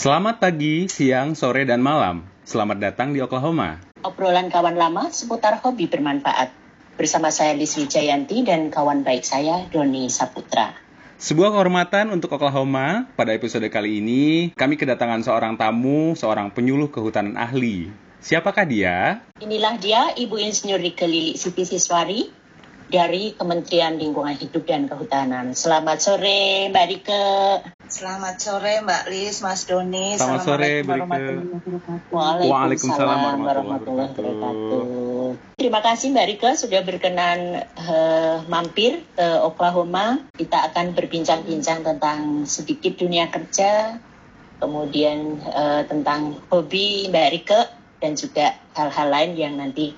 Selamat pagi, siang, sore, dan malam. Selamat datang di Oklahoma. Obrolan kawan lama seputar hobi bermanfaat. Bersama saya Liz Wijayanti dan kawan baik saya Doni Saputra. Sebuah kehormatan untuk Oklahoma. Pada episode kali ini, kami kedatangan seorang tamu, seorang penyuluh kehutanan ahli. Siapakah dia? Inilah dia Ibu Insinyur Rike Lili Siti Siswari dari Kementerian Lingkungan Hidup dan Kehutanan. Selamat sore Mbak Rike. Selamat sore Mbak Lis, Mas Doni. Selamat sore, Mbak Rike. Waalaikumsalam Waalaikumsalam warahmatullahi warahmatullahi wabarakatuh. Terima kasih Mbak Rike sudah berkenan eh, mampir ke Oklahoma. Kita akan berbincang-bincang tentang sedikit dunia kerja, kemudian eh, tentang hobi Mbak Rike dan juga hal-hal lain yang nanti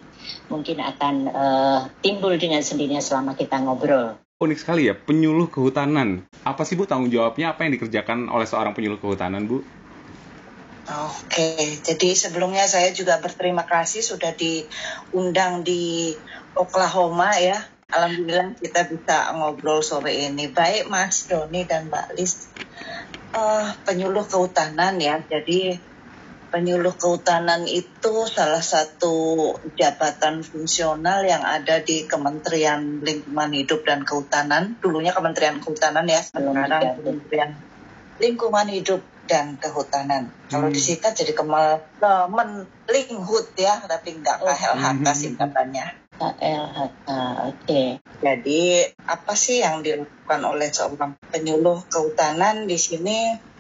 mungkin akan eh, timbul dengan sendirinya selama kita ngobrol. Unik sekali ya, penyuluh kehutanan. Apa sih Bu tanggung jawabnya? Apa yang dikerjakan oleh seorang penyuluh kehutanan Bu? Oke, jadi sebelumnya saya juga berterima kasih sudah diundang di Oklahoma ya. Alhamdulillah kita bisa ngobrol sore ini. Baik Mas Doni dan Mbak Lis. Eh, penyuluh kehutanan ya, jadi penyuluh kehutanan itu salah satu jabatan fungsional yang ada di Kementerian Lingkungan Hidup dan Kehutanan. Dulunya Kementerian Kehutanan ya, sekarang Kementerian Lingkungan Hidup dan Kehutanan. Kalau Hmm. disingkat jadi Kemen Kemenlinghut ya, tapi nggak Oh. KLHK singkatannya. KLHK, oke. Jadi apa sih yang dilakukan oleh seorang penyuluh kehutanan di sini?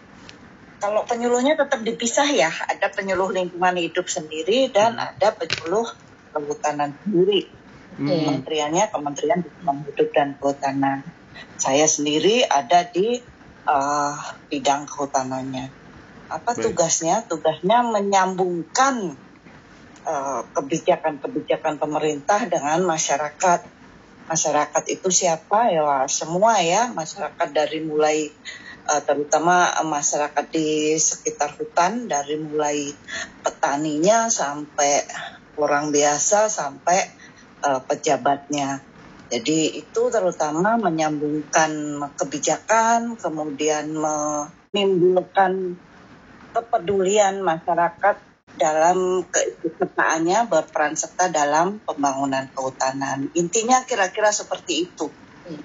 Kalau penyuluhnya tetap dipisah ya, ada penyuluh lingkungan hidup sendiri dan ada penyuluh kehutanan sendiri. Hmm. Kementeriannya Kementerian Lingkungan Hidup dan Kehutanan. Saya sendiri ada di eh, bidang kehutanannya. Apa Baik. tugasnya? Tugasnya menyambungkan eh, kebijakan-kebijakan pemerintah dengan masyarakat. Masyarakat itu siapa? Ya semua ya, masyarakat dari mulai eh, terutama masyarakat di sekitar hutan dari mulai petaninya sampai orang biasa sampai eh, pejabatnya. Jadi itu terutama menyambungkan kebijakan, kemudian menimbulkan kepedulian masyarakat dalam keikutsertaannya berperan serta dalam pembangunan kehutanan. Intinya kira-kira seperti itu.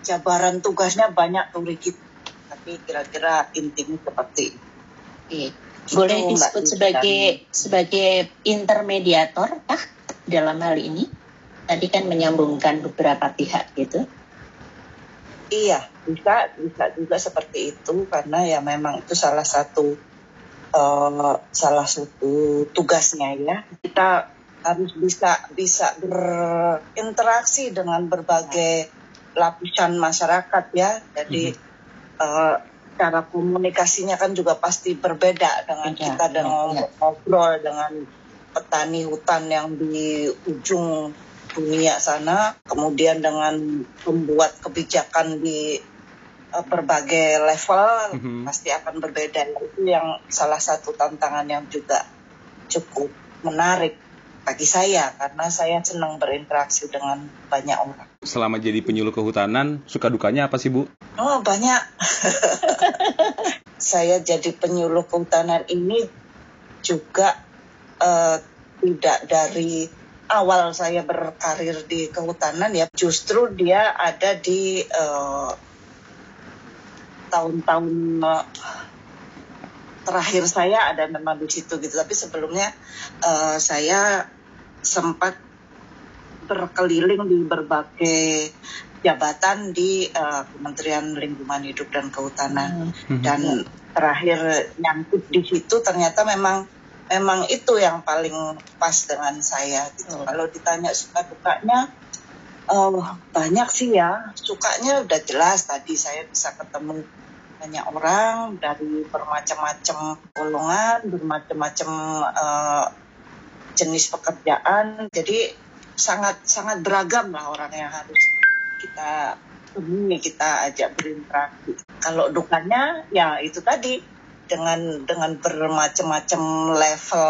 Jabaran tugasnya banyak tuh Rikit. Tapi kira-kira intinya seperti itu. Oke. Boleh Itu, Mbak disebut Lisa. sebagai sebagai intermediator kah dalam hal ini? Tadi kan menyambungkan beberapa pihak gitu. Iya, bisa bisa juga seperti itu karena ya memang itu salah satu eh, salah satu tugasnya ya. Kita harus bisa bisa berinteraksi dengan berbagai lapisan masyarakat ya. Jadi eh, cara komunikasinya kan juga pasti berbeda dengan Beda, kita dengan ya, ya. ngobrol dengan petani hutan yang di ujung dunia sana, kemudian dengan membuat kebijakan di eh, berbagai level Mhm. pasti akan berbeda. Itu yang salah satu tantangan yang juga cukup menarik bagi saya karena saya senang berinteraksi dengan banyak orang. Selama jadi penyuluh kehutanan, suka dukanya apa sih Bu? Oh banyak. saya jadi penyuluh kehutanan ini juga eh, tidak dari awal saya berkarir di kehutanan ya, justru dia ada di eh, tahun-tahun eh, terakhir saya ada memang di situ gitu. Tapi sebelumnya eh, saya sempat berkeliling di berbagai jabatan di eh, Kementerian Lingkungan Hidup dan Kehutanan Mhm. dan terakhir nyangkut di situ ternyata memang memang itu yang paling pas dengan saya gitu. Oh. Kalau ditanya suka dukanya eh, banyak sih ya. Sukanya udah jelas tadi saya bisa ketemu banyak orang dari bermacam-macam golongan, bermacam-macam eh, jenis pekerjaan. Jadi sangat sangat beragam lah orang yang harus kita temui, kita ajak berinteraksi. Kalau dukanya ya itu tadi dengan dengan bermacam-macam level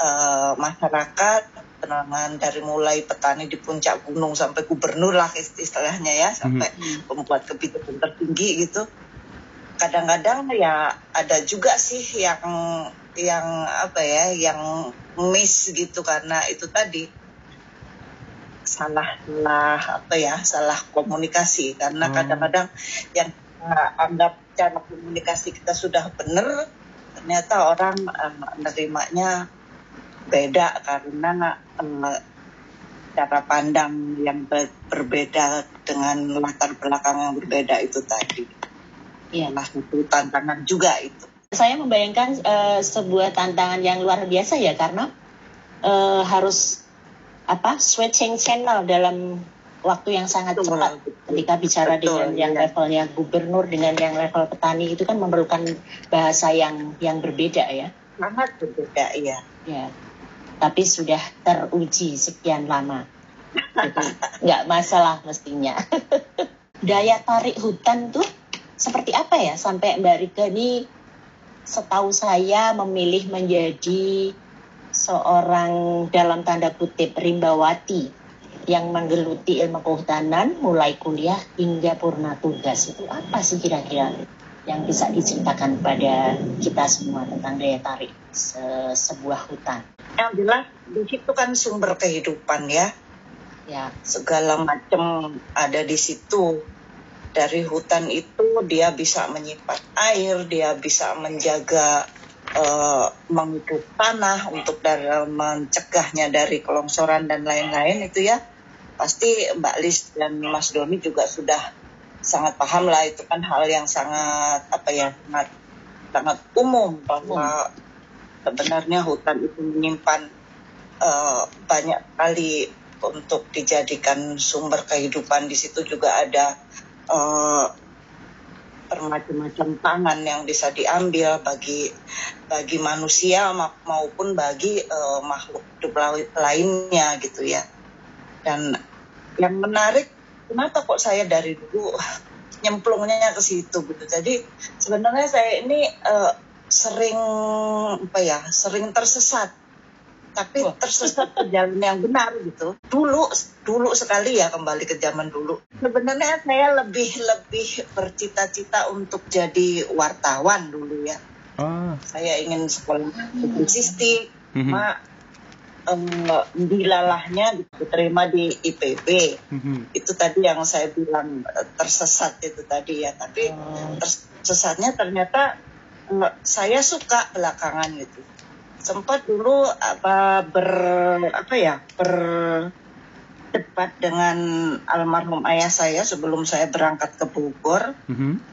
eh, masyarakat dengan dari mulai petani di puncak gunung sampai gubernur lah istilahnya ya sampai Hmm. pembuat kebijakan tertinggi gitu kadang-kadang ya ada juga sih yang yang apa ya yang miss gitu karena itu tadi salah salah apa ya salah komunikasi karena Hmm. kadang-kadang yang kita anggap cara komunikasi kita sudah benar ternyata orang eh, menerimanya beda karena eh, cara pandang yang ber- berbeda dengan latar belakang yang berbeda itu tadi Iya. salah satu tantangan juga itu Saya membayangkan eh, sebuah tantangan yang luar biasa ya karena eh, harus apa switching channel dalam waktu yang sangat Betul. cepat ketika bicara Betul, dengan yang iya. levelnya gubernur dengan yang level petani itu kan memerlukan bahasa yang yang berbeda ya. sangat berbeda ya Ya. Tapi sudah teruji sekian lama. Nggak masalah mestinya. Daya tarik hutan tuh seperti apa ya sampai Mbak Rika ini setahu saya memilih menjadi seorang dalam tanda kutip rimbawati yang menggeluti ilmu kehutanan mulai kuliah hingga purna tugas. Itu apa sih kira-kira yang bisa diceritakan pada kita semua tentang daya tarik se- sebuah hutan? Yang jelas di situ kan sumber kehidupan ya. Ya. Segala macam ada di situ dari hutan itu dia bisa menyimpan air dia bisa menjaga eh, mengutuk tanah untuk dalam mencegahnya dari kelongsoran dan lain-lain itu ya. Pasti Mbak Lis dan Mas Doni juga sudah sangat paham lah itu kan hal yang sangat apa ya sangat sangat umum bahwa sebenarnya hutan itu menyimpan eh, banyak sekali untuk dijadikan sumber kehidupan. Di situ juga ada eh, bermacam-macam pangan yang bisa diambil bagi bagi manusia ma- maupun bagi eh, makhluk hidup lainnya gitu ya. Dan yang menarik kenapa kok saya dari dulu nyemplungnya ke situ gitu? Jadi sebenarnya saya ini eh, sering apa ya sering tersesat tapi tersesat ke jalan yang benar gitu. Dulu dulu sekali ya kembali ke zaman dulu. Sebenarnya saya lebih lebih bercita-cita untuk jadi wartawan dulu ya. Oh. saya ingin sekolah publisistik Mhm. cuma em, dilalahnya diterima di IPB Mhm. itu tadi yang saya bilang eh, tersesat itu tadi ya. Tapi Oh, tersesatnya ternyata eh, saya suka belakangan gitu sempat dulu apa ber apa ya berdebat dengan almarhum ayah saya sebelum saya berangkat ke Bogor Mhm.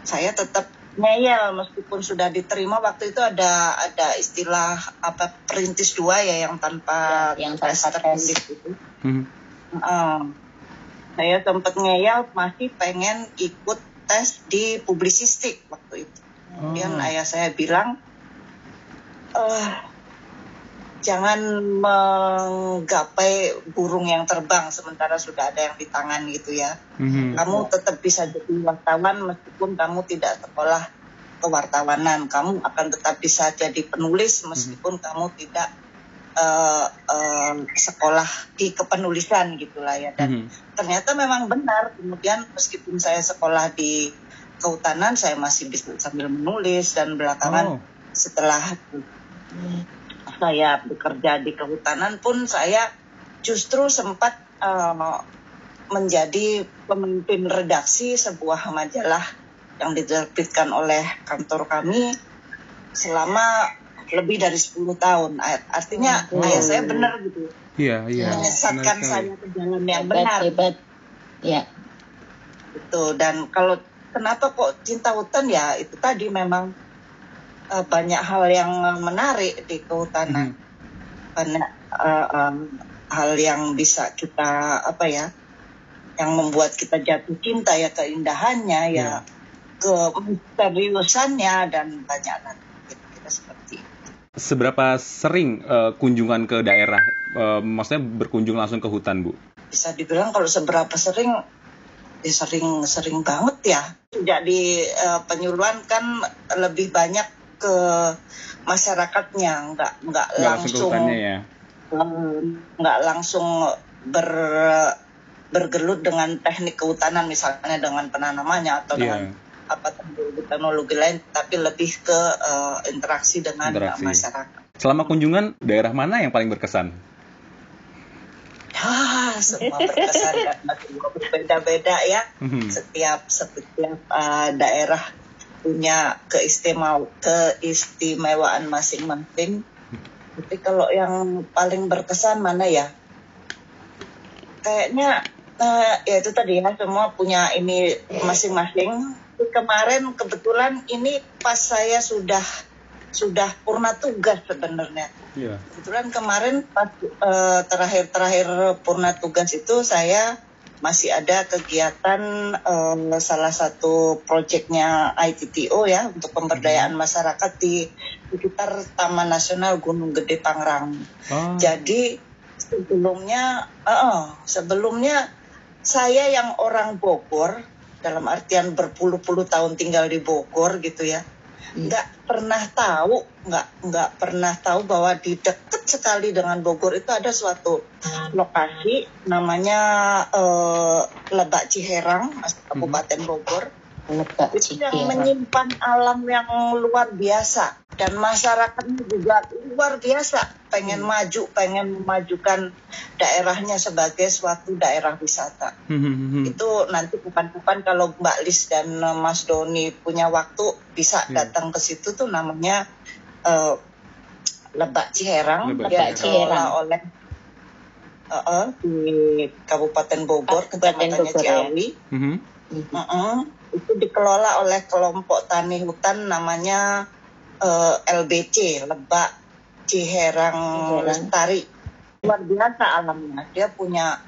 saya tetap ngeyel meskipun sudah diterima waktu itu ada ada istilah apa perintis dua ya yang tanpa Ya, yang tes tanpa tes. tertulis itu Mhm. Heeh. saya sempat ngeyel masih pengen ikut tes di publisistik waktu itu kemudian Oh. ayah saya bilang eh jangan menggapai burung yang terbang sementara sudah ada yang di tangan gitu ya Mhm. kamu tetap bisa jadi wartawan meskipun kamu tidak sekolah kewartawanan kamu akan tetap bisa jadi penulis meskipun kamu tidak eh, eh, sekolah di kepenulisan gitulah ya dan Mhm. ternyata memang benar kemudian meskipun saya sekolah di kehutanan saya masih bisa sambil menulis dan belakangan Oh. setelah saya bekerja di kehutanan pun saya justru sempat eh, menjadi pemimpin redaksi sebuah majalah yang diterbitkan oleh kantor kami selama lebih dari 10 tahun. Artinya Oh. ayah saya benar gitu, Iya, iya. menyesatkan Benar saya ke jalan yang hebat, benar hebat. Ya, gitu. Dan kalau kenapa kok cinta hutan ya itu tadi memang eh, banyak hal yang menarik di kehutanan. Mhm. banyak eh, em, hal yang bisa kita apa ya yang membuat kita jatuh cinta ya keindahannya ya ke misteriusannya dan banyak lagi seperti itu. Seberapa sering eh, kunjungan ke daerah? Eh, maksudnya berkunjung langsung ke hutan, Bu? bisa dibilang kalau seberapa sering ya sering sering banget ya sejak di eh, penyuluhan kan lebih banyak ke masyarakatnya nggak nggak langsung ya? nggak langsung ber bergelut dengan teknik kehutanan misalnya dengan penanamannya atau Iya. dengan apa teknologi lain, tapi lebih ke uh, interaksi dengan Interaksi. masyarakat. Selama kunjungan, daerah mana yang paling berkesan? Ah, semua berkesan karena semua berbeda-beda ya. Mhm. Setiap setiap uh, daerah punya keistimewa keistimewaan masing-masing. Tapi kalau yang paling berkesan mana ya? Kayaknya uh, ya itu tadi ya semua punya ini masing-masing. Kemarin kebetulan ini pas saya sudah sudah purna tugas sebenarnya. Iya. Kebetulan kemarin pas eh, terakhir-terakhir purna tugas itu saya masih ada kegiatan eh, salah satu proyeknya ITTO ya untuk pemberdayaan masyarakat di sekitar Taman Nasional Gunung Gede Pangrango. Oh, Jadi sebelumnya, eh, sebelumnya saya yang orang Bogor dalam artian berpuluh-puluh tahun tinggal di Bogor gitu ya, nggak pernah tahu, nggak nggak pernah tahu bahwa di dekat sekali dengan Bogor itu ada suatu lokasi namanya eh, Lebak Ciherang, Kabupaten Bogor Itu yang menyimpan alam yang luar biasa dan masyarakatnya juga luar biasa pengen maju pengen memajukan daerahnya sebagai suatu daerah wisata Mhm. itu nanti kapan-kapan kalau Mbak Lis dan eh, Mas Doni punya waktu bisa Iya. datang ke situ tuh namanya eh, Lebak Ciherang Lebak yang Ciherang. oleh eh, eh, di Kabupaten Bogor Kabupaten kecamatannya Bogor, ya. Ciawi Mhm. Mm-mm. Itu dikelola oleh kelompok tani hutan namanya eh, LBC Lebak Ciherang. Lestari luar biasa alamnya dia punya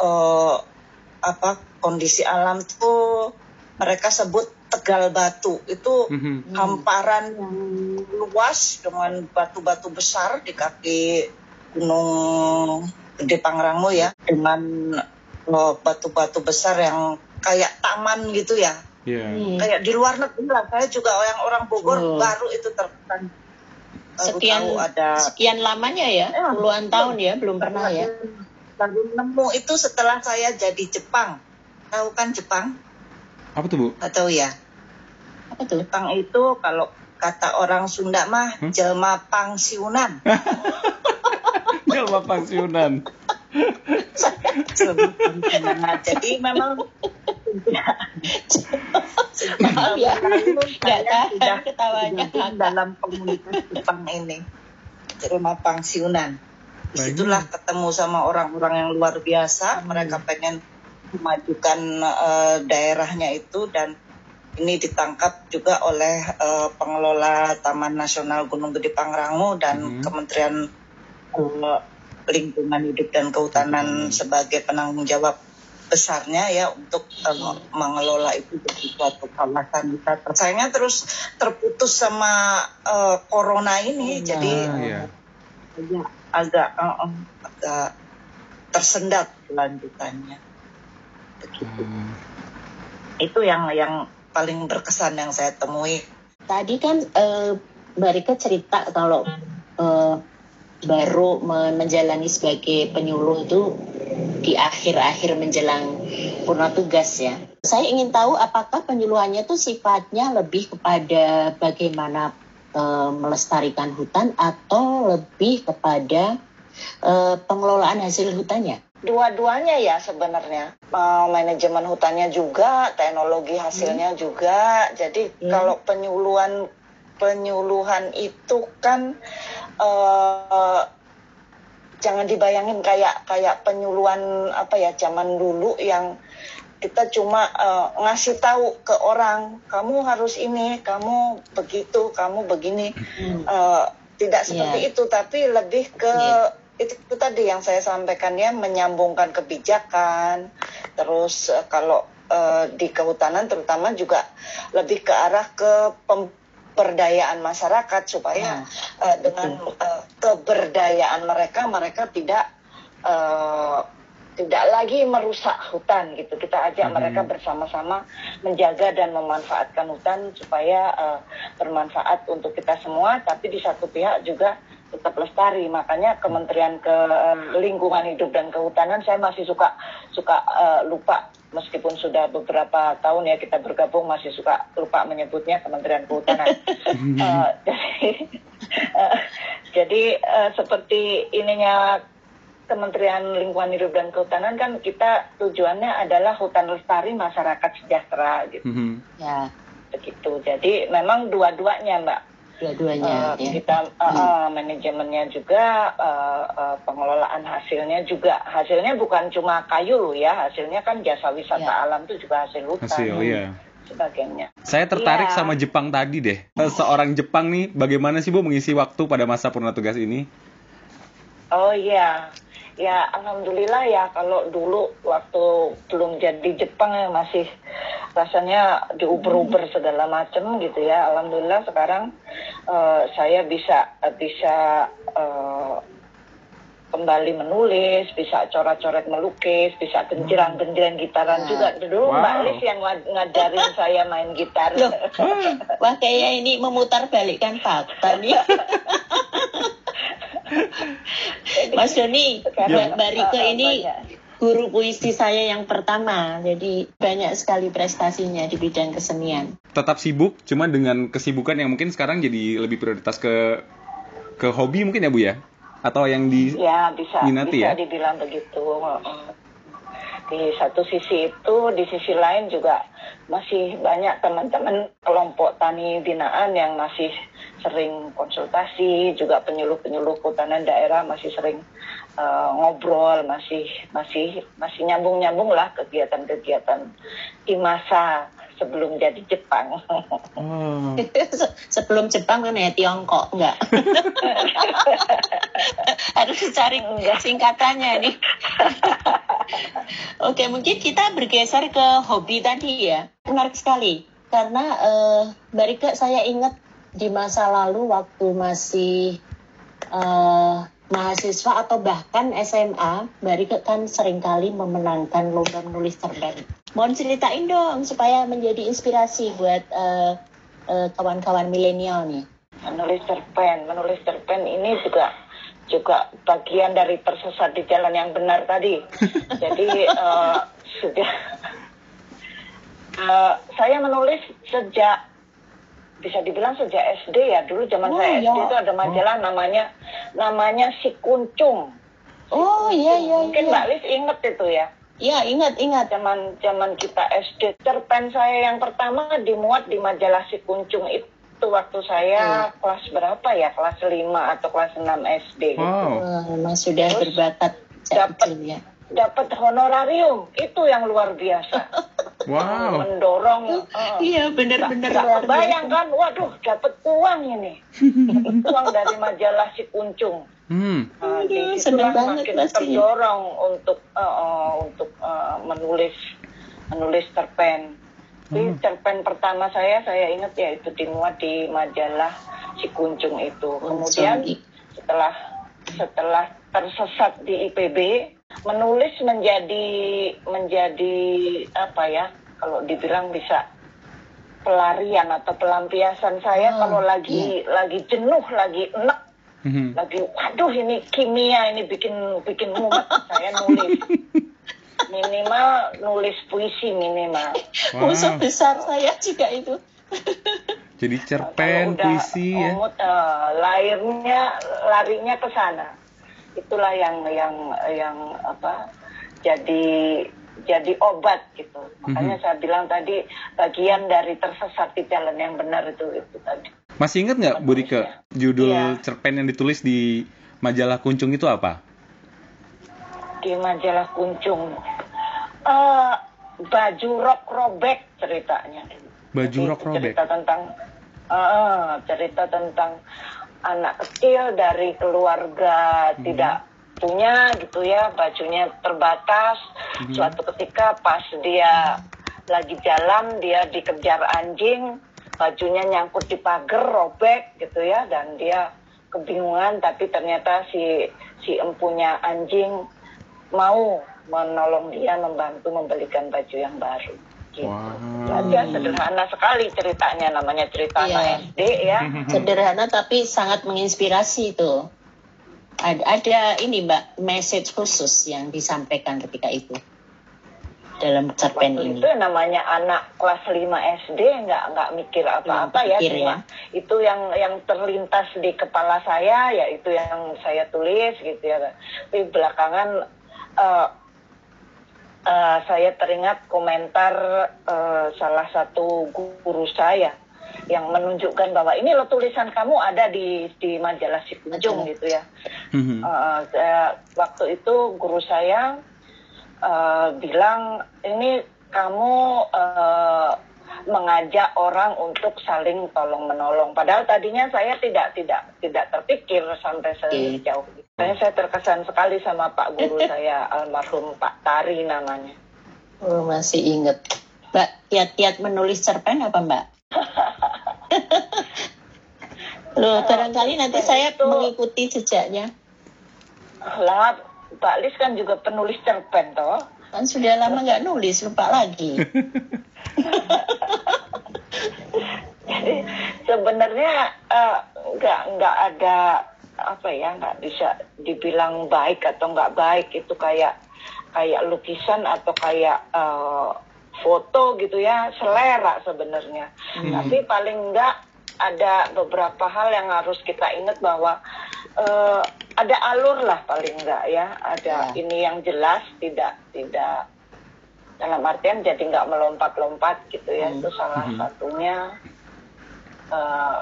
eh, apa kondisi alam tuh mereka sebut Tegal Batu itu Mhm. hamparan yang luas dengan batu-batu besar di kaki Gunung Gede Pangrango ya dengan eh, batu-batu besar yang kayak taman gitu ya Iya. Hmm. kayak di luar negeri lah saya juga yang orang Bogor Oh. baru itu terkesan baru Sekian tahu ada sekian lamanya ya, Eh, puluhan tahun ya, belum pernah ya. baru nemu itu setelah saya jadi Jepang tahu kan Jepang Apa tuh, Bu? atau ya Apa tuh? Jepang itu kalau kata orang Sunda mah Hmm? jelma pangsiunan. Jelma pangsiunan. Nah, jadi memang Maaf ya, nggak tahan ketawanya. dalam komunitas Jepang ini rumah pangsiunan di situlah ketemu sama orang-orang yang luar biasa mereka pengen memajukan eh, daerahnya itu dan ini ditangkap juga oleh eh, pengelola Taman Nasional Gunung Gede Pangrango dan Mhm. Kementerian eh, Lingkungan Hidup dan Kehutanan sebagai penanggung jawab besarnya ya untuk eh, mengelola itu jadi suatu kawasan wisata. Sayangnya terus terputus sama eh, corona ini, Corona. jadi Ah, iya. agak agak, eh, eh, agak tersendat kelanjutannya. Begitu. Ah. Itu yang yang paling berkesan yang saya temui. Tadi kan eh, Mbak Rika cerita kalau eh, baru men- menjalani sebagai penyuluh itu di akhir-akhir menjelang purna tugas ya. Saya ingin tahu apakah penyuluhannya itu sifatnya lebih kepada bagaimana eh, melestarikan hutan atau lebih kepada eh, pengelolaan hasil hutannya. Dua-duanya ya sebenarnya. Eh, manajemen hutannya juga, teknologi hasilnya juga. Jadi Hmm. kalau penyuluhan penyuluhan itu kan eh, jangan dibayangin kayak kayak penyuluhan apa ya zaman dulu yang kita cuma eh, ngasih tahu ke orang kamu harus ini, kamu begitu, kamu begini. Eh, tidak seperti Iya. itu, tapi lebih ke Iya. itu, itu tadi yang saya sampaikan ya menyambungkan kebijakan. Terus eh, kalau eh, di kehutanan terutama juga lebih ke arah ke pemberdayaan masyarakat supaya eh, dengan eh, keberdayaan mereka mereka tidak eh, tidak lagi merusak hutan gitu. Kita ajak Mhm. mereka bersama-sama menjaga dan memanfaatkan hutan supaya eh, bermanfaat untuk kita semua, tapi di satu pihak juga tetap lestari. Makanya Kementerian ke eh, Lingkungan Hidup dan Kehutanan saya masih suka suka eh, lupa meskipun sudah beberapa tahun ya kita bergabung masih suka lupa menyebutnya Kementerian Kehutanan. uh, jadi uh, jadi uh, seperti ininya Kementerian Lingkungan Hidup dan Kehutanan kan kita tujuannya adalah hutan lestari masyarakat sejahtera gitu. Mm -hmm. Ya. Begitu. Jadi memang dua-duanya Mbak dua-duanya uh, ya. kita uh, uh, manajemennya juga uh, uh, pengelolaan hasilnya juga hasilnya bukan cuma kayu loh ya hasilnya kan jasa wisata ya. alam itu juga hasil hutan hasil ya sebagainya. Saya tertarik ya. sama Jepang tadi deh. Seorang Jepang nih, bagaimana sih Bu mengisi waktu pada masa purna tugas ini? Oh iya, ya alhamdulillah ya kalau dulu waktu belum jadi Jepang ya masih rasanya diuber-uber segala macam gitu ya. Alhamdulillah sekarang uh, saya bisa bisa uh, kembali menulis, bisa coret-coret melukis, bisa genjreng-genjreng gitaran nah. juga. Dulu wow. Mbak Lis yang ngajarin saya main gitar. Loh. Wah, kayak ini memutar balikkan fakta nih. Mas Doni, Mbak Rika ini guru puisi saya yang pertama, jadi banyak sekali prestasinya di bidang kesenian. Tetap sibuk, cuma dengan kesibukan yang mungkin sekarang jadi lebih prioritas ke ke hobi mungkin ya Bu ya? Atau yang di ya, bisa, minati bisa ya? dibilang begitu. Di satu sisi itu, di sisi lain juga masih banyak teman-teman kelompok tani binaan yang masih sering konsultasi, juga penyuluh-penyuluh kehutanan daerah masih sering uh, ngobrol, masih masih masih nyambung-nyambung lah kegiatan-kegiatan di masa sebelum jadi Jepang. Hmm. sebelum Jepang kan ya Tiongkok enggak? Harus cari singkatannya nih. Oke, mungkin kita bergeser ke hobi tadi ya. Menarik sekali. Karena uh, Mbak Rika saya ingat di masa lalu waktu masih uh, mahasiswa atau bahkan SMA, Mbak Rika kan sering kali memenangkan lomba menulis terbaik. Mohon ceritain dong supaya menjadi inspirasi buat uh, uh, kawan-kawan milenial nih. Menulis cerpen, menulis cerpen ini juga juga bagian dari tersesat di jalan yang benar tadi. Jadi uh, sudah uh, saya menulis sejak bisa dibilang sejak SD ya dulu zaman oh, saya iya. SD itu ada majalah oh. namanya namanya si kuncung oh iya iya mungkin iya. mbak Lis inget itu ya Iya ingat ingat zaman zaman kita SD cerpen saya yang pertama dimuat di majalah si kuncung itu waktu saya hmm. kelas berapa ya kelas 5 atau kelas 6 SD wow. gitu. Oh, sudah Terus berbakat dapat ya dapat honorarium itu yang luar biasa. Wow. Mendorong. Uh, iya benar-benar luar Bayangkan, waduh dapat uang ini. uang dari majalah si kuncung. Hmm. Uh, senang banget makin terdorong untuk uh, uh, untuk uh, menulis menulis cerpen. Hmm. cerpen pertama saya saya ingat ya itu dimuat di majalah si kuncung itu. Kemudian setelah setelah tersesat di IPB menulis menjadi menjadi apa ya kalau dibilang bisa pelarian atau pelampiasan saya oh, kalau lagi iya. lagi jenuh lagi enak mm-hmm. lagi waduh ini kimia ini bikin bikin mumet. Saya nulis. Minimal nulis puisi minimal. Wow. musuh besar saya juga itu. Jadi cerpen puisi ya. uh, lahirnya larinya ke sana itulah yang yang yang apa jadi jadi obat gitu. Makanya mm-hmm. saya bilang tadi bagian dari tersesat di jalan yang benar itu itu tadi. Masih ingat nggak Bu Rika judul ya. cerpen yang ditulis di majalah Kuncung itu apa? Di majalah Kuncung. Uh, baju rok robek ceritanya. Baju rok robek? cerita tentang uh, cerita tentang anak kecil dari keluarga hmm. tidak punya gitu ya bajunya terbatas hmm. suatu ketika pas dia lagi jalan dia dikejar anjing bajunya nyangkut di pagar robek gitu ya dan dia kebingungan tapi ternyata si si empunya anjing mau menolong dia membantu membelikan baju yang baru Gitu. Wow. Ya, sederhana sekali ceritanya, namanya cerita iya. SD ya. Sederhana tapi sangat menginspirasi itu. Ada, ada ini mbak message khusus yang disampaikan ketika itu. dalam cerpen Waktu ini. itu namanya anak kelas 5 SD nggak nggak mikir apa-apa ya, cuma itu yang yang terlintas di kepala saya ya itu yang saya tulis gitu ya. Tapi belakangan eh, eh, saya teringat komentar eh, salah satu guru saya yang menunjukkan bahwa ini lo tulisan kamu ada di di majalah si Majalah. gitu ya. Mhm. Uh, saya- waktu itu guru saya uh, bilang ini kamu uh, mengajak orang untuk saling tolong menolong. Padahal tadinya saya tidak tidak tidak terpikir sampai sejauh itu. Saya, saya terkesan sekali sama Pak guru saya almarhum Pak Tari namanya. Oh, masih inget. Mbak, kiat-kiat menulis cerpen apa Mbak? Loh, barangkali nanti saya Itu- mengikuti jejaknya. Lah, Pak Lis kan juga penulis cerpen toh. Kan sudah lama nggak nulis, lupa lagi. Jadi sebenarnya eh, nggak nggak ada apa ya nggak bisa dibilang baik atau nggak baik itu kayak kayak lukisan atau kayak eh, foto gitu ya selera sebenarnya. Tapi paling nggak ada beberapa hal yang harus kita ingat bahwa eh, ada alur lah paling nggak ya. Ada Ya. ini yang jelas tidak tidak. Dalam artian jadi nggak melompat-lompat gitu ya Hmm. itu salah Mhm. satunya. Eh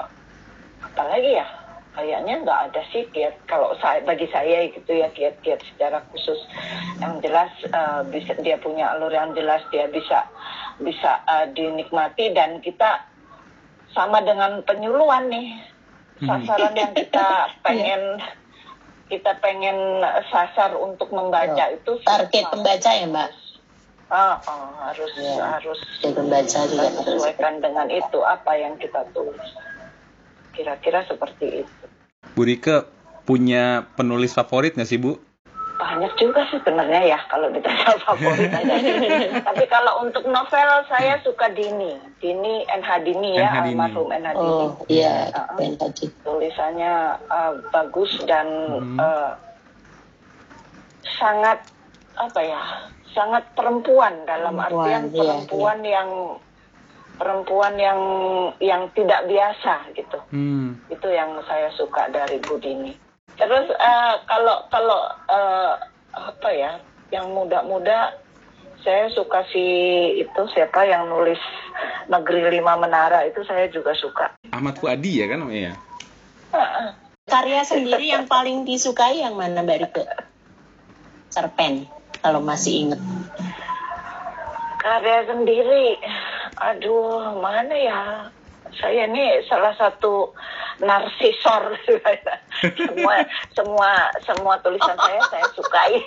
apalagi ya? Kayaknya nggak ada sih kiat. Kalau saya bagi saya gitu ya kiat-kiat secara khusus. Yang jelas eh, bisa dia punya alur yang jelas dia bisa bisa eh, dinikmati. Dan kita sama dengan penyuluhan nih sasaran yang kita pengen kita pengen sasar untuk membaca Oh, itu target pembaca ya, Mbak? Ah, ah, harus Ya. harus pembaca juga sesuaikan dengan itu apa yang kita tulis. Kira-kira seperti itu. Bu Rike punya penulis favorit nggak sih Bu? Banyak juga sih sebenarnya ya kalau ditanya favorit aja. Tapi kalau untuk novel saya suka Dini, Dini NH Dini ya, NH Dini. almarhum NH Dini. Oh, iya. Ben tadi. Tulisannya uh, bagus dan Mhm. uh, sangat apa ya, sangat perempuan dalam Perempuan, artian iya, perempuan yang perempuan yang yang tidak biasa gitu. Hmm. itu yang saya suka dari Bu Dini. Terus eh, kalau kalau eh, apa ya, yang muda-muda saya suka si itu siapa yang nulis Negeri Lima Menara itu saya juga suka. Ahmad Fuadi ya kan namanya? Karya sendiri yang paling disukai yang mana Mbak Rike? Cerpen, kalau masih inget. Karya sendiri, aduh mana ya? Saya ini salah satu narsisor semua semua semua tulisan saya saya sukai.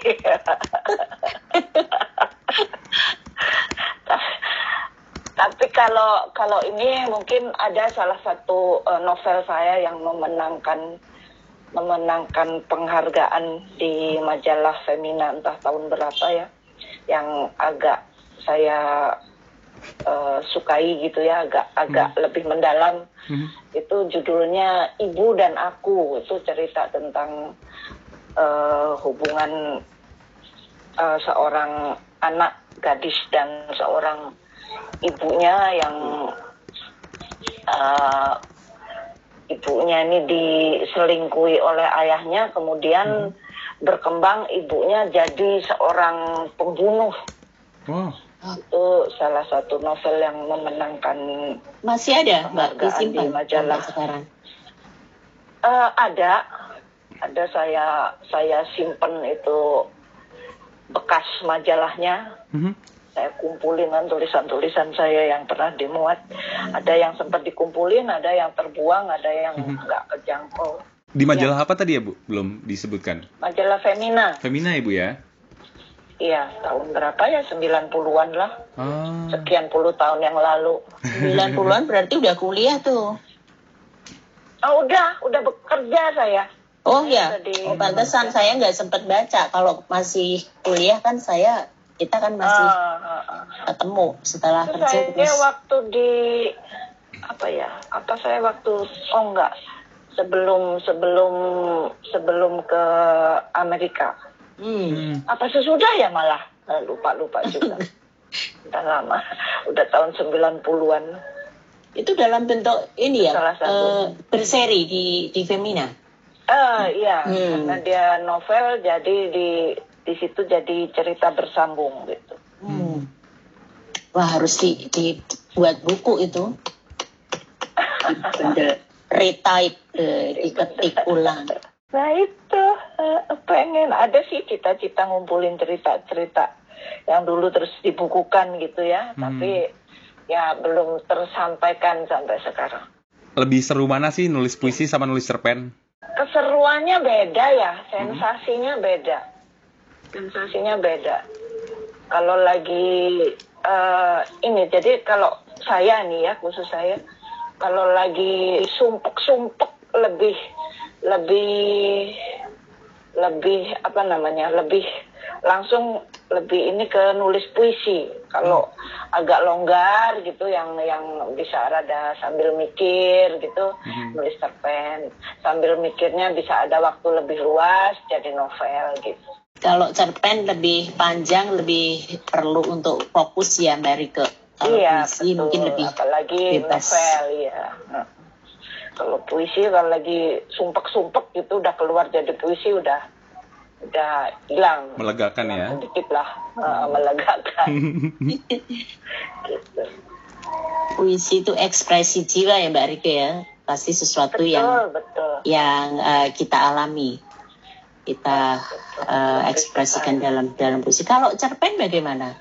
Tapi kalau kalau ini mungkin ada salah satu eh, novel saya yang memenangkan memenangkan penghargaan di majalah Femina entah tahun berapa ya, yang agak saya eh, sukai gitu ya, agak agak lebih mendalam. Hmm. Itu judulnya Ibu dan Aku, itu cerita tentang eh, hubungan eh, seorang anak gadis dan seorang ibunya yang eh, ibunya ini diselingkuhi oleh ayahnya. Kemudian berkembang ibunya jadi seorang pembunuh. Oh, itu salah satu novel yang memenangkan Masih ada Mbak disimpan di majalah. sekarang. Eh, ada ada saya saya simpen itu bekas majalahnya Mhm. saya kumpulin kan tulisan-tulisan saya yang pernah dimuat. Ada yang sempat dikumpulin, ada yang terbuang, ada yang Mhm. nggak kejangkau. Di majalah apa tadi ya Bu? Belum disebutkan. Majalah Femina, Femina ya Bu ya? Iya tahun berapa ya? 90-an lah. Ah. Sekian puluh tahun yang lalu. 90-an berarti udah kuliah tuh. Oh udah, udah bekerja saya. Oh ya, oh, pantesan saya nggak sempat baca. Kalau masih kuliah kan saya, kita kan masih Ah, ah, ah. ketemu setelah Itu kerja saya terus. waktu di apa ya? Apa saya waktu oh enggak sebelum sebelum sebelum ke Amerika. Hmm. Hmm. Apa sesudah ya malah Eh, lupa lupa juga. udah lama udah tahun 90-an Itu dalam bentuk ini ya, Salah satu. eh, berseri di di Femina. ah iya Hmm. karena dia novel jadi di di situ jadi cerita bersambung gitu Hmm. Wah harus di dibuat buku itu. Dibendel, retype, eh, diketik ulang. Nah itu eh, pengen ada sih cita-cita ngumpulin cerita-cerita yang dulu terus dibukukan gitu ya, Hmm. tapi ya belum tersampaikan sampai sekarang. Lebih seru mana sih nulis puisi sama nulis cerpen? Keseruannya beda ya, sensasinya beda, sensasinya beda. Kalau lagi eh, ini, jadi kalau saya nih ya khusus saya, kalau lagi sumpek-sumpek lebih lebih lebih apa namanya lebih langsung lebih ini ke nulis puisi kalau agak longgar gitu yang yang bisa rada sambil mikir gitu Mhm. nulis cerpen sambil mikirnya bisa ada waktu lebih luas jadi novel gitu Kalau cerpen lebih panjang, lebih perlu untuk fokus ya Mbak Rike. Kalau iya puisi betul mungkin lebih apalagi bebas. novel ya kalau puisi kalau lagi sumpek-sumpek gitu udah keluar jadi puisi udah udah hilang Melegakan ya. sedikit lah eh, melegakan gitu. puisi itu ekspresi jiwa ya Mbak Rike ya. Pasti sesuatu betul yang betul yang eh, kita alami, kita eh, ekspresikan dalam dalam puisi. Kalau cerpen bagaimana?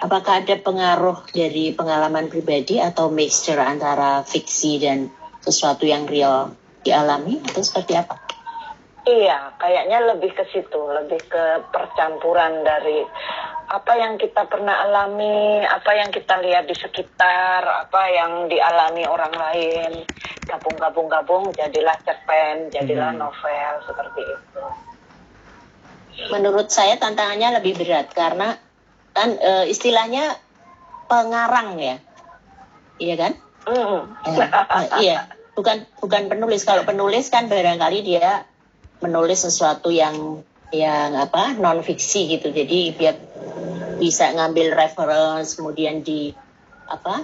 Apakah ada pengaruh dari pengalaman pribadi atau mixture antara fiksi dan sesuatu yang real dialami atau seperti apa? Iya, kayaknya lebih ke situ, lebih ke percampuran dari apa yang kita pernah alami, apa yang kita lihat di sekitar, apa yang dialami orang lain. Gabung-gabung-gabung jadilah cerpen, jadilah Hmm. novel seperti itu. Menurut saya tantangannya lebih berat karena kan eh, istilahnya pengarang ya, iya kan? Mm. Eh, iya, bukan bukan penulis. Kalau penulis kan barangkali dia menulis sesuatu yang yang apa non fiksi gitu. Jadi dia bisa ngambil reference kemudian di apa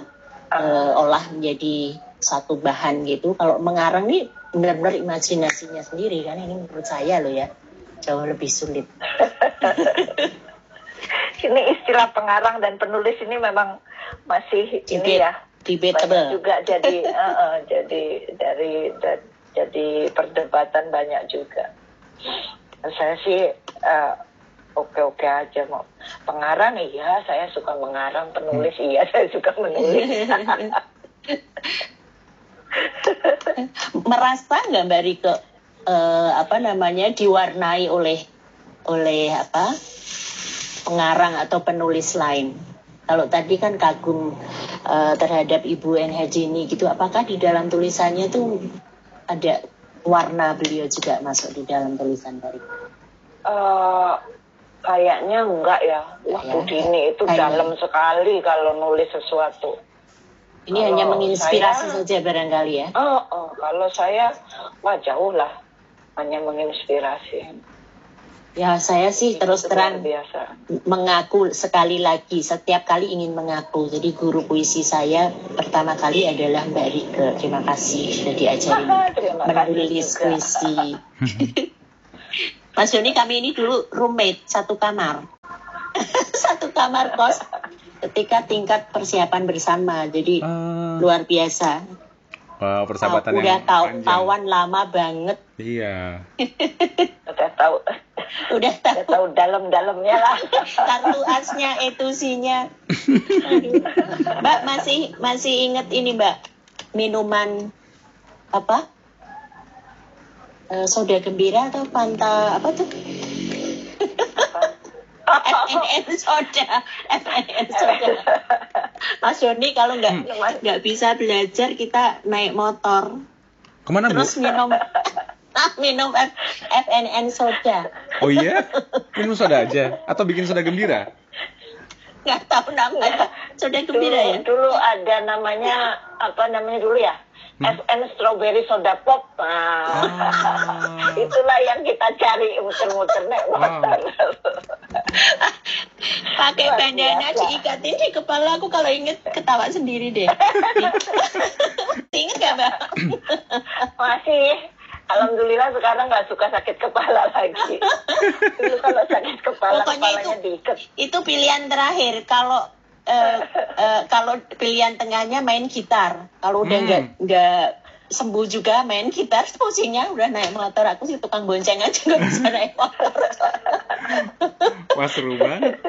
eh, olah menjadi satu bahan gitu. Kalau mengarang nih benar-benar imajinasinya sendiri kan ini menurut saya loh ya jauh lebih sulit. Ini istilah pengarang dan penulis ini memang masih ini ya Debatable. banyak juga jadi eh, eh, jadi dari da- jadi perdebatan banyak juga. Saya sih eh, oke-oke aja mau pengarang iya saya suka mengarang penulis iya saya suka menulis. merasa nggak Mbak Rike eh, apa namanya diwarnai oleh oleh apa pengarang atau penulis lain. Kalau tadi kan kagum eh, terhadap Ibu Enhajini gitu, apakah di dalam tulisannya tuh ada warna beliau juga masuk di dalam tulisan Mbak Rike? Eh, kayaknya enggak ya. Wah, Ya. Dini itu Kayaknya. dalam sekali kalau nulis sesuatu. Ini Kalau hanya menginspirasi saya- saja barangkali ya. Oh, oh, kalau saya wah jauh lah hanya menginspirasi. Ya saya sih terus terang biasa. mengaku sekali lagi setiap kali ingin mengaku. Jadi guru puisi saya pertama kali adalah Mbak Rike terima kasih sudah diajarin kasih menulis puisi. Mas Joni kami ini dulu roommate satu kamar. Satu kamar kos ketika tingkat persiapan bersama. Jadi Ah, luar biasa wow, persahabatan udah yang tahu panjang. kawan lama banget. Iya. Udah tahu, udah udah tahu tahu dalam-dalamnya lah. kartu asnya etusinya. Mbak masih masih inget ini mbak minuman apa? Eh, soda gembira atau panta apa tuh FNN soda FNN soda Mas Joni kalau nggak nggak bisa belajar kita naik motor Ke mana bu? terus minum minum F, FNN soda Oh iya? Minum soda aja? Atau bikin soda gembira? Nggak tahu namanya. Sudah dulu, gembira ya. dulu ada namanya apa namanya dulu ya Hmm? FN Strawberry Soda Pop nah, Ah. itulah yang kita cari muter-muter naik Wow. motor Pakai Luar bandana diikatin di kepala aku kalau inget ketawa sendiri deh. inget gak mbak? masih Alhamdulillah sekarang nggak suka sakit kepala lagi. Dulu kalau sakit kepala, Pokoknya kepalanya itu- diikat. Itu pilihan terakhir. Kalau eh, eh, kalau pilihan tengahnya main gitar. Kalau udah Hmm. nggak nggak sembuh juga main gitar, posisinya udah naik motor. Aku sih tukang bonceng aja nggak bisa naik motor. Wah seru banget.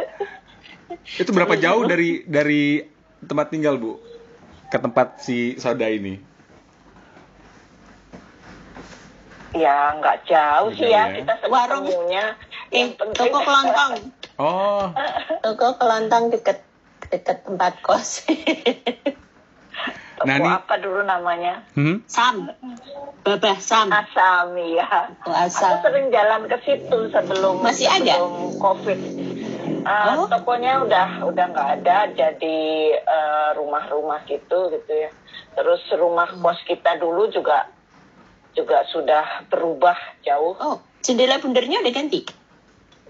Itu berapa jauh dari dari tempat tinggal bu ke tempat si soda ini? Ya nggak jauh sih ya ya. kita Warung. eh, toko kelontong. Oh, Toko kelontong deket deket tempat kos. Toko ini- apa dulu namanya? hmm? Sam, babah Sam. Asam ya. Asam. Aku sering jalan ke situ sebelum Masih ada? sebelum COVID. Uh, Oh. Tokonya udah udah nggak ada, jadi uh, rumah-rumah gitu gitu ya. Terus rumah kos kita dulu juga juga sudah berubah jauh. Oh, jendela bundernya udah ganti.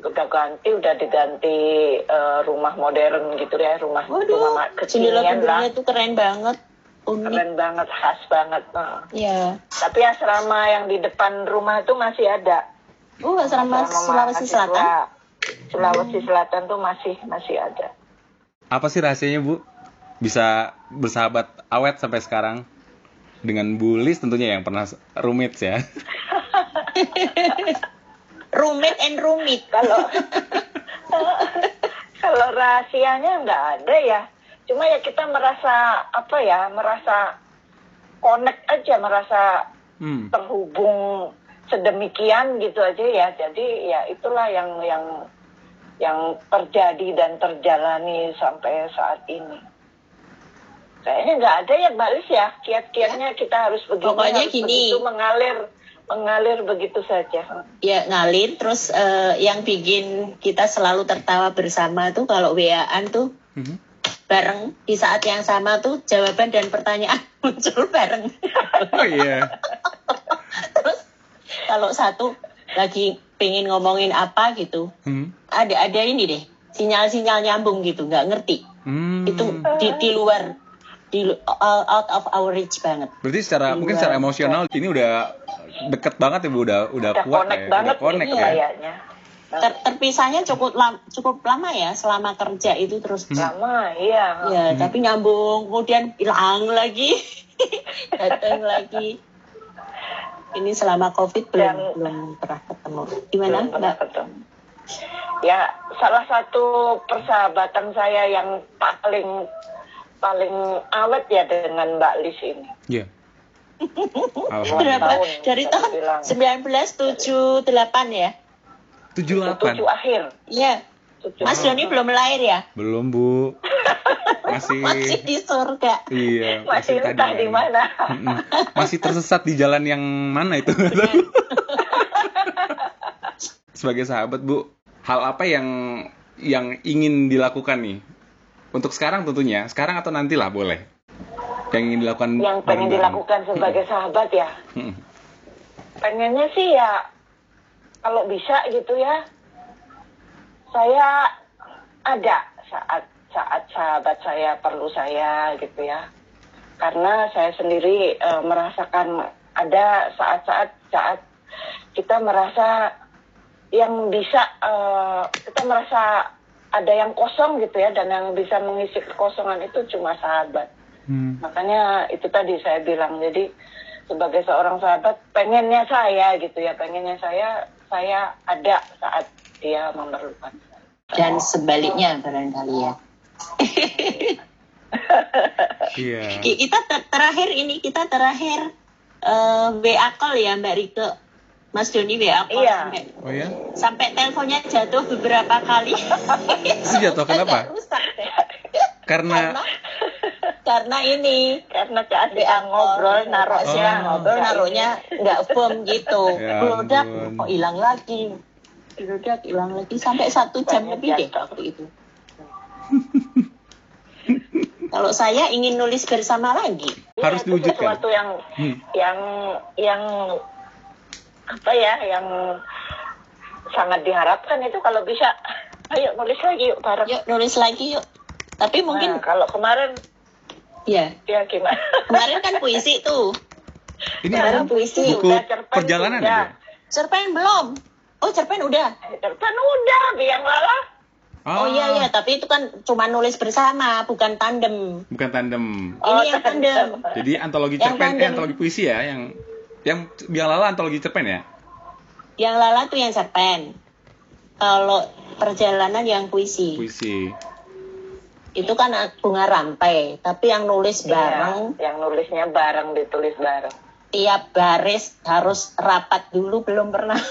Udah ganti, udah diganti uh, rumah modern gitu ya, rumah rumah Waduh, ma- jendela kekinian lah. bundernya tuh keren banget. Unik. Keren banget, khas banget. Nah. Ya. Tapi asrama yang di depan rumah itu masih ada. Oh, asrama Asrama Sulawesi Selatan. Sulawesi Selatan tuh masih masih ada. Apa sih rahasianya bu? Bisa bersahabat awet sampai sekarang? Dengan Bu Lis tentunya yang pernah rumit ya. Rumit and rumit. Kalau kalau rahasianya nggak ada ya. Cuma ya kita merasa apa ya, merasa connect aja, merasa Hmm. terhubung sedemikian gitu aja ya. Jadi ya itulah yang yang yang terjadi dan terjalani sampai saat ini. Kayaknya nggak ada ya Mbak Lis ya, kiat-kiatnya kita harus begini, Pokoknya harus gini. begitu, mengalir, mengalir begitu saja. Ya ngalir terus eh, yang bikin kita selalu tertawa bersama tuh kalau WA-an tuh Mhm. bareng di saat yang sama tuh jawaban dan pertanyaan muncul bareng. Oh iya. terus kalau satu lagi pengen ngomongin apa gitu, Hmm. ada ada ini deh sinyal-sinyal nyambung gitu, nggak ngerti. Hmm. Itu di, di luar di out of our reach banget. Berarti secara mungkin secara emosional ini udah deket banget ya bu, udah udah Udah kuat connect ya, banget udah connect ini ya. kayaknya. Ter- terpisahnya cukup lam- cukup lama ya selama kerja itu terus Lama, iya. ya tapi nyambung kemudian hilang lagi datang lagi ini selama covid belum Dan- belum pernah ketemu gimana Belum pernah mbak ketemu. Ya, salah satu persahabatan saya yang paling paling awet ya dengan Mbak Lis ini. Iya. berapa Alhamdulillah. tahun, dari tahun dibilang. 1978 ya Tujuh Tujuh delapan. akhir. iya Mas. Doni belum lahir ya Belum bu. Masih. masih di surga Iya. Masih tadi entah di mana. Masih tersesat di jalan yang mana itu? Sebagai sahabat bu, hal apa yang yang ingin dilakukan nih? Untuk sekarang tentunya, sekarang atau nantilah boleh. Yang ingin dilakukan Yang pengen bareng-bareng. dilakukan sebagai sahabat ya. Mm-mm. Pengennya sih ya kalau bisa gitu ya. Saya ada saat saat sahabat saya perlu saya gitu ya. Karena saya sendiri eh, merasakan ada saat-saat saat kita merasa yang bisa eh, kita merasa ada yang kosong gitu ya dan yang bisa mengisi kekosongan itu cuma sahabat. Hmm. Makanya itu tadi saya bilang jadi sebagai seorang sahabat pengennya saya gitu ya pengennya saya saya ada saat dia memerlukan. dan sebaliknya barangkali ya Iya. Ki- kita ter- terakhir ini kita terakhir eh, WA call ya Mbak Rike Mas Doni WA call Iya. sampai Oh ya? sampai teleponnya jatuh beberapa kali Itu jatuh kenapa? Rusak deh. Karena karena karena ini Karena call, ngobrol naruhnya Oh. ngobrol naruhnya nggak firm gitu Ya ampun. kok hilang lagi meledak hilang lagi sampai satu jam Banyak lebih deh waktu itu Kalau saya ingin nulis bersama lagi. Harus itu diwujudkan. sesuatu yang Hmm. yang yang apa ya yang sangat diharapkan itu kalau bisa ayo nulis lagi yuk bareng Yuk nulis lagi yuk. Tapi mungkin Nah, kalau kemarin ya ya gimana kemarin kan puisi tuh. Ini Kemarin puisi buku udah, cerpen perjalanan udah. ya? Cerpen belum? Oh cerpen udah. Cerpen udah biang lala Oh iya iya, tapi itu kan cuma nulis bersama, bukan tandem. Bukan tandem. Oh, Ini yang tandem. Jadi antologi Yang cerpen, eh, tandem. antologi puisi ya, yang yang biang lala antologi cerpen ya. Yang lala tuh yang cerpen. Kalau perjalanan yang puisi. Puisi. Itu kan bunga rampai, tapi yang nulis bareng Iya, yang nulisnya bareng ditulis bareng tiap baris harus rapat dulu belum pernah.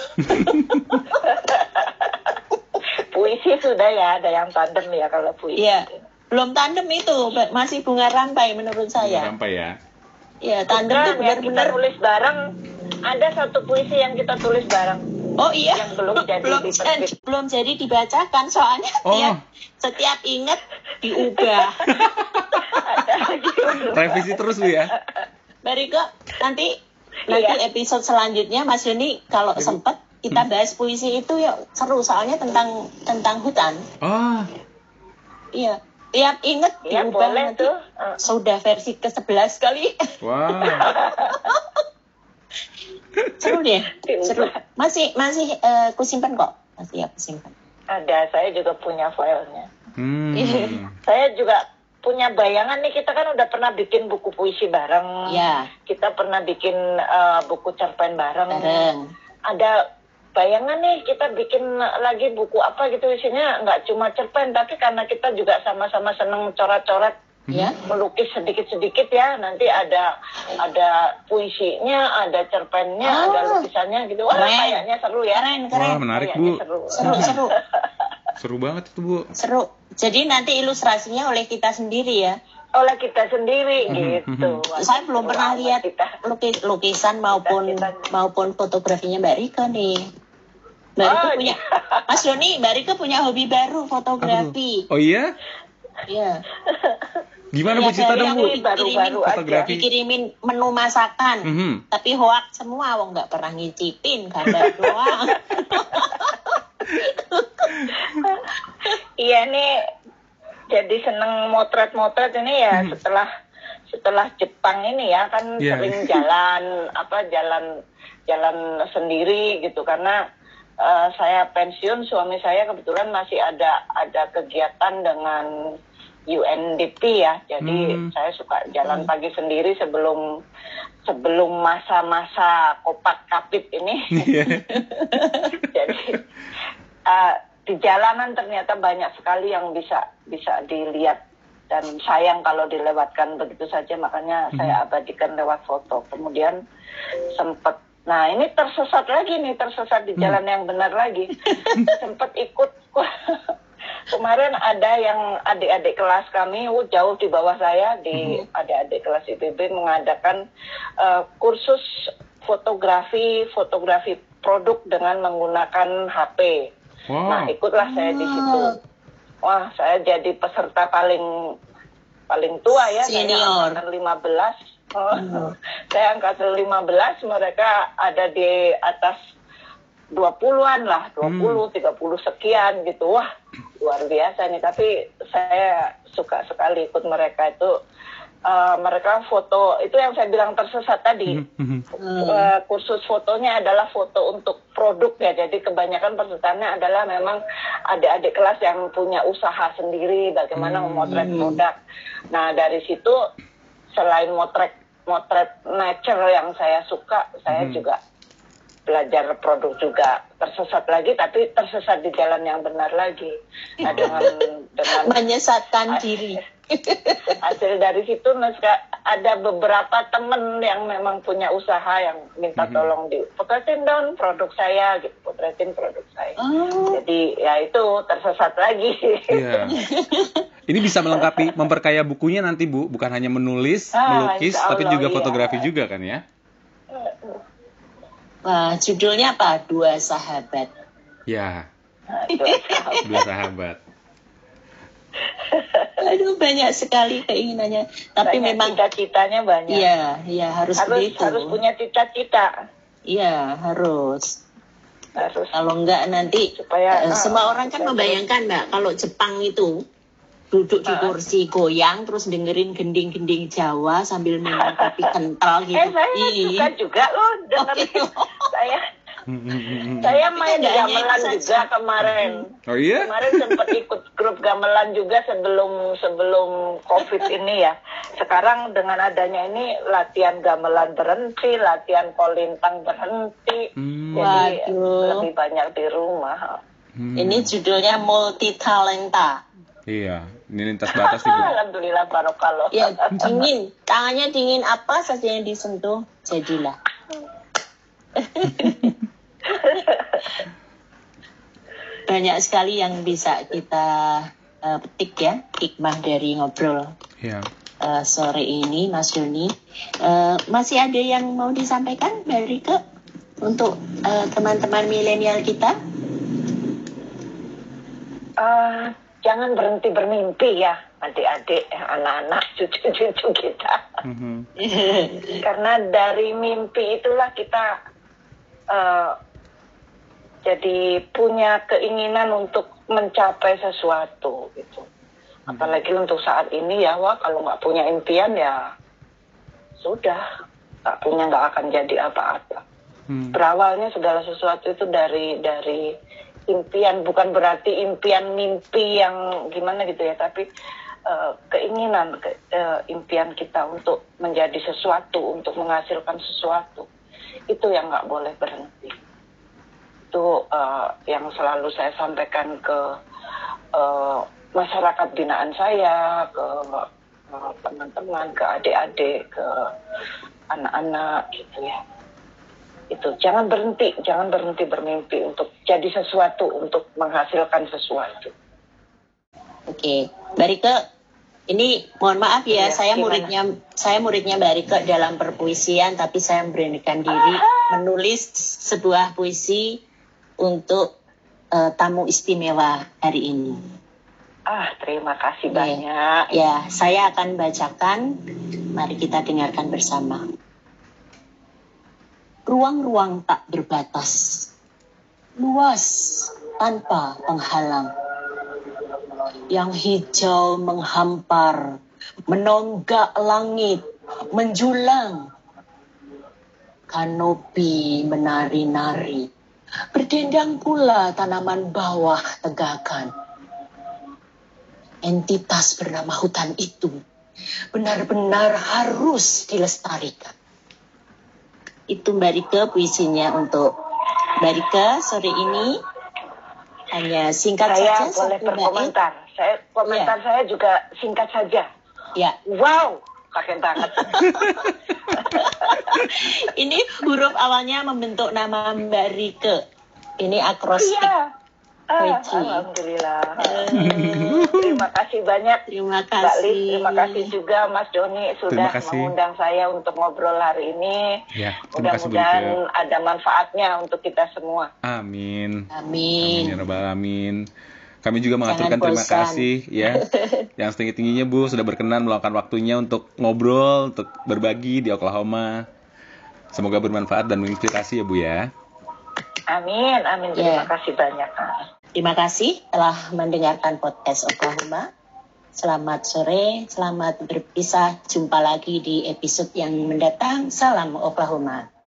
puisi sudah ya ada yang tandem ya kalau puisi Iya. Belum tandem itu, masih bunga rampai menurut saya. Sampai ya. Iya, tandem Bukan, tuh benar-benar. tulis bareng ada satu puisi yang kita tulis bareng Oh iya. yang belum jadi belum jadi, belum jadi dibacakan soalnya Oh. tiap setiap inget diubah. Revisi terus lu ya. Bariko nanti nanti Iya. episode selanjutnya Mas Yoni kalau sempat kita Hmm. bahas puisi itu ya seru soalnya tentang tentang hutan. Oh, Iya. Tiap inget ya diubah boleh nanti tuh Eh, sudah versi ke-11 kali. wow. seru deh. Seru. Masih masih eh, kusimpan kok. Masih ya kusimpan. ada saya juga punya filenya Hmm. saya juga punya bayangan nih kita kan udah pernah bikin buku puisi bareng Iya, kita pernah bikin eh, buku cerpen bareng bareng. ada bayangan nih kita bikin lagi buku apa gitu isinya nggak cuma cerpen tapi karena kita juga sama-sama seneng coret-coret Ya. melukis sedikit-sedikit ya nanti ada ada puisinya ada cerpennya Oh. ada lukisannya gitu wah Keren. kayaknya seru ya Keren, Wah, keren. menarik Kayaknya Bu. seru Seru, seru. Seru banget itu Bu. Seru. Jadi nanti ilustrasinya oleh kita sendiri ya. oleh kita sendiri Mhm, gitu mhm. Saya belum pernah lihat kita. lukis, lukisan maupun Kita- maupun fotografinya Mbak Rika nih. Mbak Rika Oh, punya Mas Doni, Mbak Rika punya hobi baru fotografi. Oh iya? Iya. Gimana Iya, Bu cerita dari dong Bu? dikirimin- Baru-baru aja. Fotografi. Dikirimin menu masakan. Mhm. Tapi hoak semua, wong nggak pernah ngicipin, gambar doang. Iya nih jadi seneng motret-motret ini ya Hmm. setelah setelah Jepang ini ya kan Iya. sering jalan apa jalan jalan sendiri gitu karena eh, saya pensiun suami saya kebetulan masih ada ada kegiatan dengan UNDP ya. Jadi Hmm. saya suka jalan pagi sendiri sebelum sebelum masa-masa kopak kapit ini. Iya. jadi uh, di jalanan ternyata banyak sekali yang bisa bisa dilihat dan sayang kalau dilewatkan begitu saja. Makanya saya abadikan lewat foto. Kemudian sempat nah ini tersesat lagi nih tersesat di jalan yang benar lagi sempat ikut kemarin ada yang adik-adik kelas kami oh, jauh di bawah saya di adik-adik kelas IPB mengadakan uh, kursus fotografi fotografi produk dengan menggunakan HP Wow. Nah, ikutlah saya di situ. Wah, saya jadi peserta paling paling tua ya, Senior. saya angkatan 15. Oh, Saya angkatan 15, mereka ada di atas 20-an lah, 20, 30 sekian gitu. Wah, luar biasa nih. Tapi saya suka sekali ikut mereka itu. eh, mereka foto, itu yang saya bilang tersesat tadi. Mhm. Eh, kursus fotonya adalah foto untuk produk ya. Jadi kebanyakan pesertanya adalah memang adik-adik kelas yang punya usaha sendiri bagaimana memotret produk. Nah, dari situ selain motret motret nature yang saya suka, saya Hmm. juga belajar produk juga tersesat lagi tapi tersesat di jalan yang benar lagi. Nah, dengan dengan Menyesatkan diri. Hasil dari situ ada beberapa temen yang memang punya usaha yang minta Mhm. tolong di potretin dong produk saya gitu potretin produk saya Oh, jadi ya itu tersesat lagi Iya. Ini bisa melengkapi, memperkaya bukunya nanti Bu, bukan hanya menulis, Ah, melukis, insya tapi Allah, juga iya. fotografi juga kan ya? wah, judulnya apa? Dua sahabat. Ya, Nah, itu. dua sahabat. Aduh banyak sekali keinginannya. Tapi banyak memang cita-citanya banyak. iya, iya harus, harus begitu. harus punya cita-cita. Iya, harus. Harus Kalau enggak nanti supaya eh, ah, semua orang kan membayangkan Mbak kalau Jepang itu duduk di Ah. kursi goyang terus dengerin gending-gending Jawa sambil minum kopi kental gitu. Eh saya Ih. suka juga loh dengerin. gitu. saya saya main itu gamelan saja. juga kemarin. Oh iya? Kemarin sempat ikut grup gamelan juga sebelum sebelum COVID ini ya. Sekarang dengan adanya ini latihan gamelan berhenti, latihan kolintang berhenti. Hmm. Jadi Waduh. lebih banyak di rumah. Hmm. Ini judulnya multi talenta. Iya, ini lintas batas Bu. Alhamdulillah barokallah. Ya dingin, tangannya dingin apa saja yang disentuh jadilah. Banyak sekali yang bisa kita eh, petik ya hikmah dari ngobrol Iya. eh, sore ini, Mas Doni. Eh, masih ada yang mau disampaikan, Mbak Rike, untuk eh, teman-teman milenial kita? Eh, jangan berhenti bermimpi ya adik-adik, anak-anak, cucu-cucu kita. Mhm. Karena dari mimpi itulah kita eh, jadi punya keinginan untuk mencapai sesuatu gitu. Apalagi untuk saat ini ya, wah kalau nggak punya impian ya sudah nggak punya nggak akan jadi apa-apa. Hmm. Berawalnya segala sesuatu itu dari dari impian, bukan berarti impian mimpi yang gimana gitu ya, tapi eh, keinginan ke- eh, impian kita untuk menjadi sesuatu, untuk menghasilkan sesuatu, itu yang nggak boleh berhenti. Itu eh, yang selalu saya sampaikan ke eh, masyarakat binaan saya, ke eh, teman-teman, ke adik-adik, ke anak-anak gitu ya. Itu jangan berhenti jangan berhenti bermimpi untuk jadi sesuatu untuk menghasilkan sesuatu. Oke, Mbak Rike, ini mohon maaf ya, Iya, saya gimana? muridnya saya muridnya Mbak Rike dalam perpuisian, tapi saya memberanikan diri menulis sebuah puisi untuk eh, tamu istimewa hari ini. ah terima kasih Iya. banyak Ya, saya akan bacakan. Mari kita dengarkan bersama. Ruang-ruang tak berbatas, luas tanpa penghalang. Yang hijau menghampar, menonggak langit, menjulang. Kanopi menari-nari, berdendang pula tanaman bawah tegakan entitas bernama hutan itu benar-benar harus dilestarikan. Itu Mbak Rike puisinya untuk Mbak Rike sore ini. Hanya singkat saya saja boleh satu bait. berkomentar saya komentar saya juga singkat saja Ya, wow pakai banget ini huruf awalnya membentuk nama Mbak Rike. Ini akrostik. iya Ah, alhamdulillah Eh, terima kasih banyak terima Mbak Lis, kasih. terima kasih juga Mas Doni sudah kasih. mengundang saya untuk ngobrol hari ini. Ya, kasih Mudah-mudahan ada manfaatnya untuk kita semua. Amin. Amin. Amin ya rabbal alamin. Kami juga mengaturkan terima kasih ya yang setinggi-tingginya Bu sudah berkenan meluangkan waktunya untuk ngobrol, untuk berbagi di Oklahoma. Semoga bermanfaat dan menginspirasi ya Bu ya. Amin, amin. Terima kasih banyak. Terima kasih telah mendengarkan podcast Oklahoma. Selamat sore, selamat berpisah. Jumpa lagi di episode yang mendatang. Salam Oklahoma.